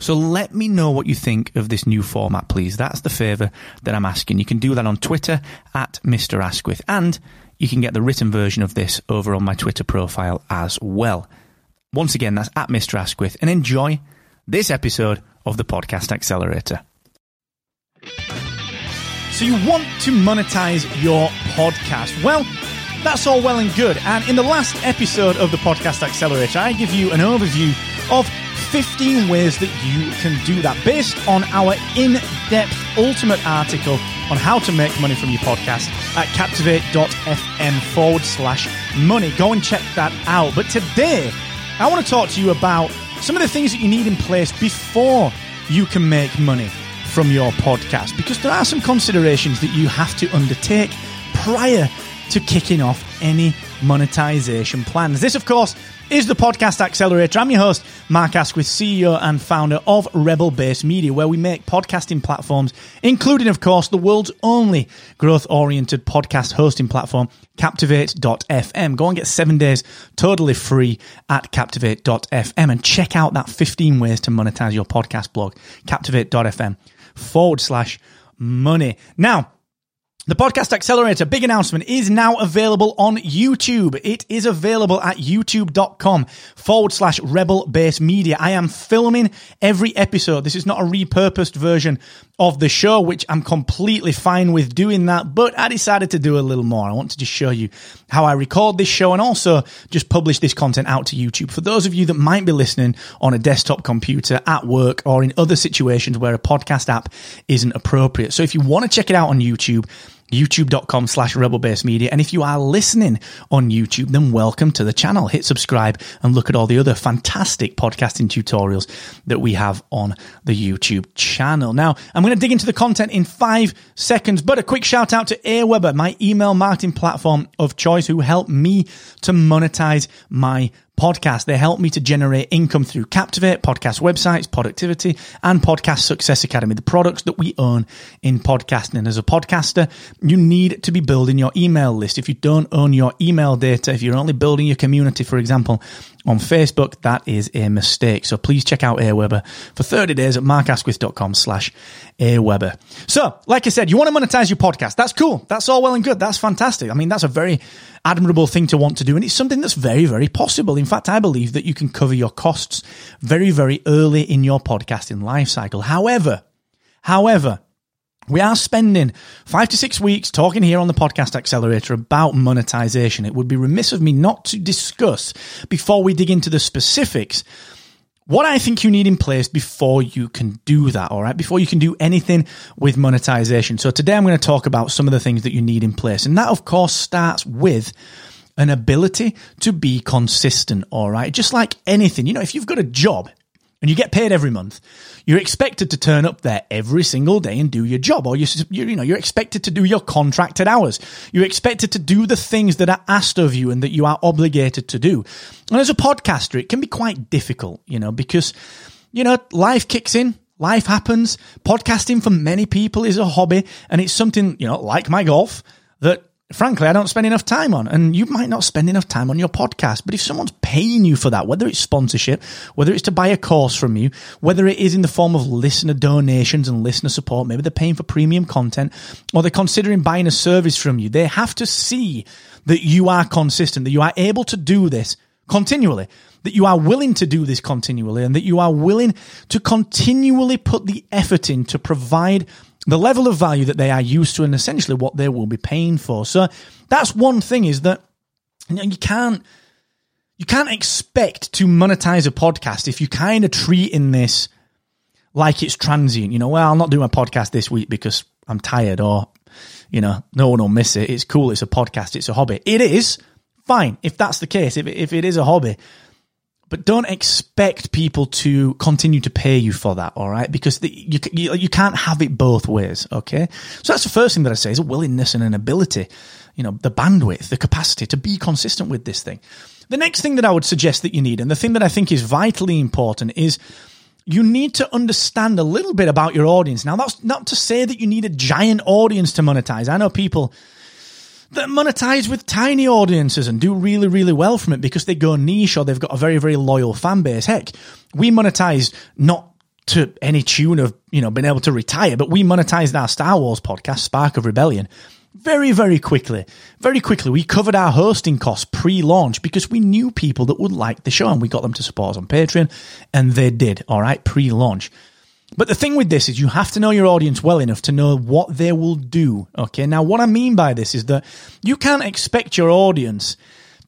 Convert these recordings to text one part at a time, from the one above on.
So let me know what you think of this new format, please. That's the favour that I'm asking. You can do that on Twitter at Mr. Asquith, and you can get the written version of this over on my Twitter profile as well. Once again, that's at Mr. Asquith, and enjoy this episode of the Podcast Accelerator. So, you want to monetize your podcast? Well, that's all well and good. And in the last episode of the Podcast Accelerator, I give you an overview of 15 ways that you can do that based on our in depth ultimate article on how to make money from your podcast at captivate.fm forward slash money. Go and check that out. But today, I want to talk to you about some of the things that you need in place before you can make money from your podcast because there are some considerations that you have to undertake prior to kicking off any monetization plans. This, of course, is the Podcast Accelerator. I'm your host, Mark Asquith, CEO and founder of Rebel Base Media, where we make podcasting platforms, including, of course, the world's only growth oriented podcast hosting platform, Captivate.fm. Go and get seven days totally free at Captivate.fm and check out that 15 ways to monetize your podcast blog, Captivate.fm forward slash money. Now, the Podcast Accelerator, big announcement, is now available on YouTube. It is available at youtube.com forward slash rebel base media. I am filming every episode. This is not a repurposed version of the show, which I'm completely fine with doing that, but I decided to do a little more. I wanted to just show you how I record this show and also just publish this content out to YouTube. For those of you that might be listening on a desktop computer at work or in other situations where a podcast app isn't appropriate. So if you want to check it out on YouTube, youtube.com slash rebel base media. And if you are listening on YouTube, then welcome to the channel. Hit subscribe and look at all the other fantastic podcasting tutorials that we have on the YouTube channel. Now, I'm going to dig into the content in five seconds, but a quick shout out to Aweber, my email marketing platform of choice who helped me to monetize my podcast. They help me to generate income through Captivate, podcast websites, Poductivity, and Podcast Success Academy, the products that we own in podcasting. And as a podcaster, you need to be building your email list. If you don't own your email data, if you're only building your community, for example, on Facebook, that is a mistake. So please check out Aweber for 30 days at markasquith.com slash Aweber. So, like I said, you want to monetize your podcast. That's cool. That's all well and good. That's fantastic. I mean, that's a very admirable thing to want to do. And it's something that's very, very possible. In fact, I believe that you can cover your costs very, very early in your podcasting life cycle. However, however, we are spending five to six weeks talking here on the Podcast Accelerator about monetization. It would be remiss of me not to discuss, before we dig into the specifics, what I think you need in place before you can do that, all right? Before you can do anything with monetization. So today I'm going to talk about some of the things that you need in place. And that, of course, starts with an ability to be consistent, all right? Just like anything, you know, if you've got a job, and you get paid every month, you're expected to turn up there every single day and do your job, or you you know you're expected to do your contracted hours. You're expected to do the things that are asked of you and that you are obligated to do. And as a podcaster, it can be quite difficult, you know, because you know life kicks in. Life happens. Podcasting for many people is a hobby and it's something, you know, like my golf that frankly, I don't spend enough time on. And you might not spend enough time on your podcast, but if someone's paying you for that, whether it's sponsorship, whether it's to buy a course from you, whether it is in the form of listener donations and listener support, maybe they're paying for premium content, or they're considering buying a service from you, they have to see that you are consistent, that you are able to do this continually. That you are willing to do this continually and that you are willing to continually put the effort in to provide the level of value that they are used to and essentially what they will be paying for. So That's one thing is that you, know, you can't you can't expect to monetize a podcast if you kind of treating this like it's transient. You know, well, I'll not do my podcast this week because I'm tired, or you know, no one will miss it. It's cool. It's a podcast. It's a hobby. It is fine if that's the case. If if it is a hobby, but don't expect people to continue to pay you for that, all right? Because the, you, you, you can't have it both ways, okay? So that's the first thing that I say is a willingness and an ability, you know, the bandwidth, the capacity to be consistent with this thing. The next thing that I would suggest that you need, and the thing that I think is vitally important, is you need to understand a little bit about your audience. Now, that's not to say that you need a giant audience to monetize. I know people that monetize with tiny audiences and do really, really well from it because they go niche or they've got a very, very loyal fan base. Heck, we monetize not to any tune of, you know, being able to retire, but we monetized our Star Wars podcast, Spark of Rebellion, very, very quickly. Very quickly. We covered our hosting costs pre launch because we knew people that would like the show and we got them to support us on Patreon and they did, all right, pre launch. But the thing with this is you have to know your audience well enough to know what they will do. Okay. Now, what I mean by this is that you can't expect your audience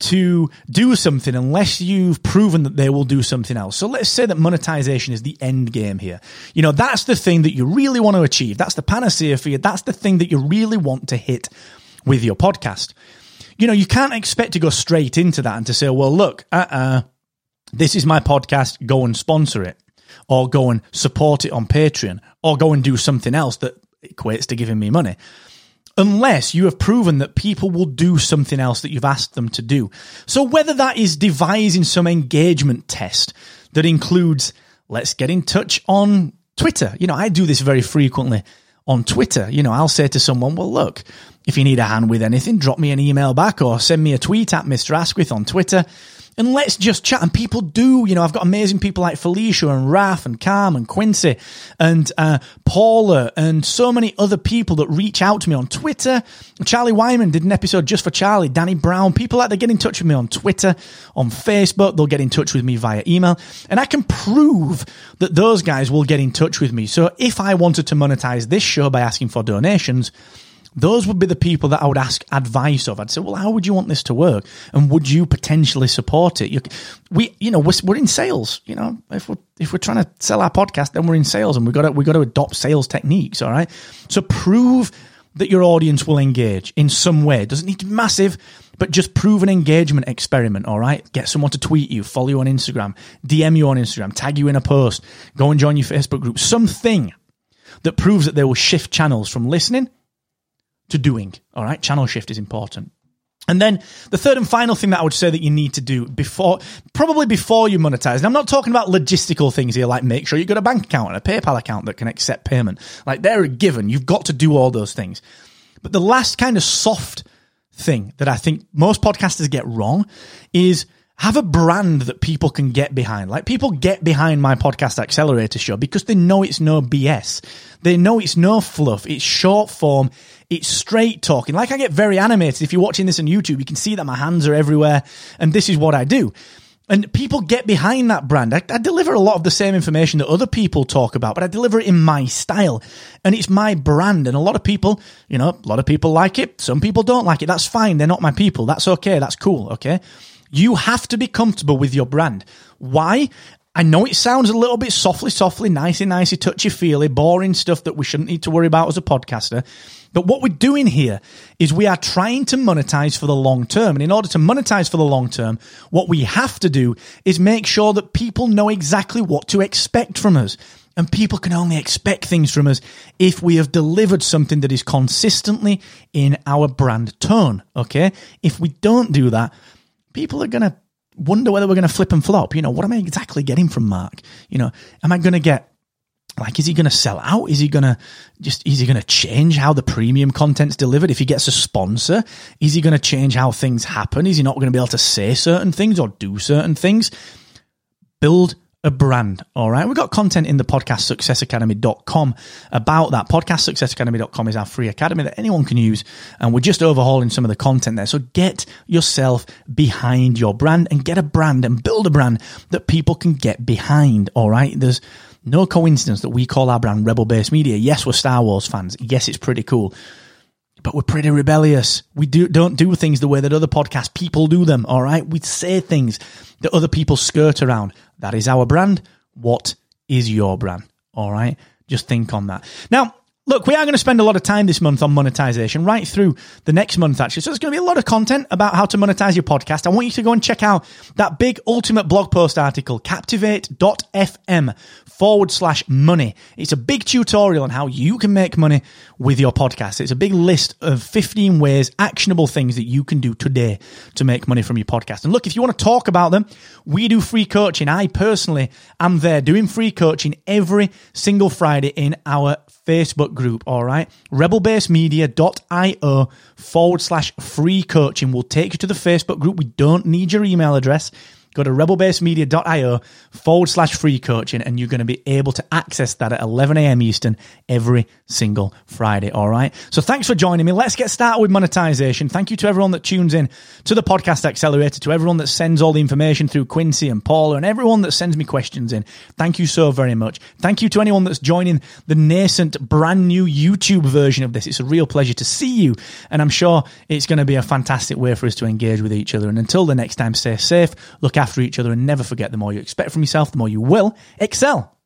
to do something unless you've proven that they will do something else. So let's say that monetization is the end game here. You know, that's the thing that you really want to achieve. That's the panacea for you. That's the thing that you really want to hit with your podcast. You know, you can't expect to go straight into that and to say, well, look, uh uh-uh, uh this is my podcast, go and sponsor it or go and support it on Patreon or go and do something else that equates to giving me money. Unless you have proven that people will do something else that you've asked them to do. So whether that is devising some engagement test that includes, let's get in touch on Twitter. You know, I do this very frequently on Twitter. You know, I'll say to someone, well, look, if you need a hand with anything, drop me an email back or send me a tweet at Mr. Asquith on Twitter and let's just chat. And people do, you know, I've got amazing people like Felicia and Raf and Calm and Quincy and uh, Paula and so many other people that reach out to me on Twitter. Charlie Wyman did an episode just for Charlie. Danny Brown, people like they get in touch with me on Twitter, on Facebook. They'll get in touch with me via email, and I can prove that those guys will get in touch with me. So if I wanted to monetize this show by asking for donations those would be the people that I would ask advice of. I'd say, well, how would you want this to work? And would you potentially support it? You, we, you know, we're, we're in sales, you know, if we're, if we're trying to sell our podcast, then we're in sales and we've got to, we've got to adopt sales techniques. All right. So prove that your audience will engage in some way. It doesn't need to be massive, but just prove an engagement experiment. All right. Get someone to tweet you, follow you on Instagram, DM you on Instagram, tag you in a post, go and join your Facebook group, something that proves that they will shift channels from listening to doing. All right, channel shift is important. And then the third and final thing that I would say that you need to do before, probably before you monetize. And I'm not talking about logistical things here, like make sure you've got a bank account and a PayPal account that can accept payment. Like they're a given. You've got to do all those things. But the last kind of soft thing that I think most podcasters get wrong is have a brand that people can get behind. Like people get behind my podcast accelerator show because they know it's no BS. They know it's no fluff. It's short form. It's straight talking. Like I get very animated. If you're watching this on YouTube, you can see that my hands are everywhere and this is what I do. And people get behind that brand. I, I, deliver a lot of the same information that other people talk about, but I deliver it in my style. And it's my brand. And a lot of people, you know, a lot of people like it. Some people don't like it. That's fine. They're not my people. That's okay. That's cool. Okay. You have to be comfortable with your brand. Why? I know it sounds a little bit softly, softly, nicey, nicey, touchy feely, boring stuff that we shouldn't need to worry about as a podcaster. But what we're doing here is we are trying to monetize for the long term. And in order to monetize for the long term, what we have to do is make sure that people know exactly what to expect from us. And people can only expect things from us if we have delivered something that is consistently in our brand tone. Okay. If we don't do that, people are going to wonder whether we're going to flip and flop. You know, what am I exactly getting from Mark? You know, am I going to get like is he going to sell out is he going to just is he going to change how the premium content's delivered if he gets a sponsor is he going to change how things happen is he not going to be able to say certain things or do certain things build a brand. All right. We've got content in the podcastsuccessacademy.com about that. Podcastsuccessacademy.com is our free academy that anyone can use. And we're just overhauling some of the content there. So get yourself behind your brand and get a brand and build a brand that people can get behind. All right. There's no coincidence that we call our brand Rebel Base Media. Yes, we're Star Wars fans. Yes, it's pretty cool. But we're pretty rebellious. We do, don't do things the way that other podcast people do them, all right? We say things that other people skirt around. That is our brand. What is your brand? All right? Just think on that. Now, Look, we are going to spend a lot of time this month on monetization, right through the next month, actually. So there's going to be a lot of content about how to monetize your podcast. I want you to go and check out that big ultimate blog post article, captivate.fm forward slash money. It's a big tutorial on how you can make money with your podcast. It's a big list of 15 ways, actionable things that you can do today to make money from your podcast. And look, if you want to talk about them, we do free coaching. I personally am there doing free coaching every single Friday in our Facebook group, all right? Rebelbasemedia.io forward slash free coaching will take you to the Facebook group. We don't need your email address. Go to rebelbasemedia.io forward slash free coaching and you're going to be able to access that at 11 a.m. Eastern every single Friday. All right. So thanks for joining me. Let's get started with monetization. Thank you to everyone that tunes in to the podcast accelerator, to everyone that sends all the information through Quincy and Paula and everyone that sends me questions in. Thank you so very much. Thank you to anyone that's joining the nascent brand new YouTube version of this. It's a real pleasure to see you. And I'm sure it's going to be a fantastic way for us to engage with each other. And until the next time, stay safe, look after each other and never forget the more you expect from yourself, the more you will excel.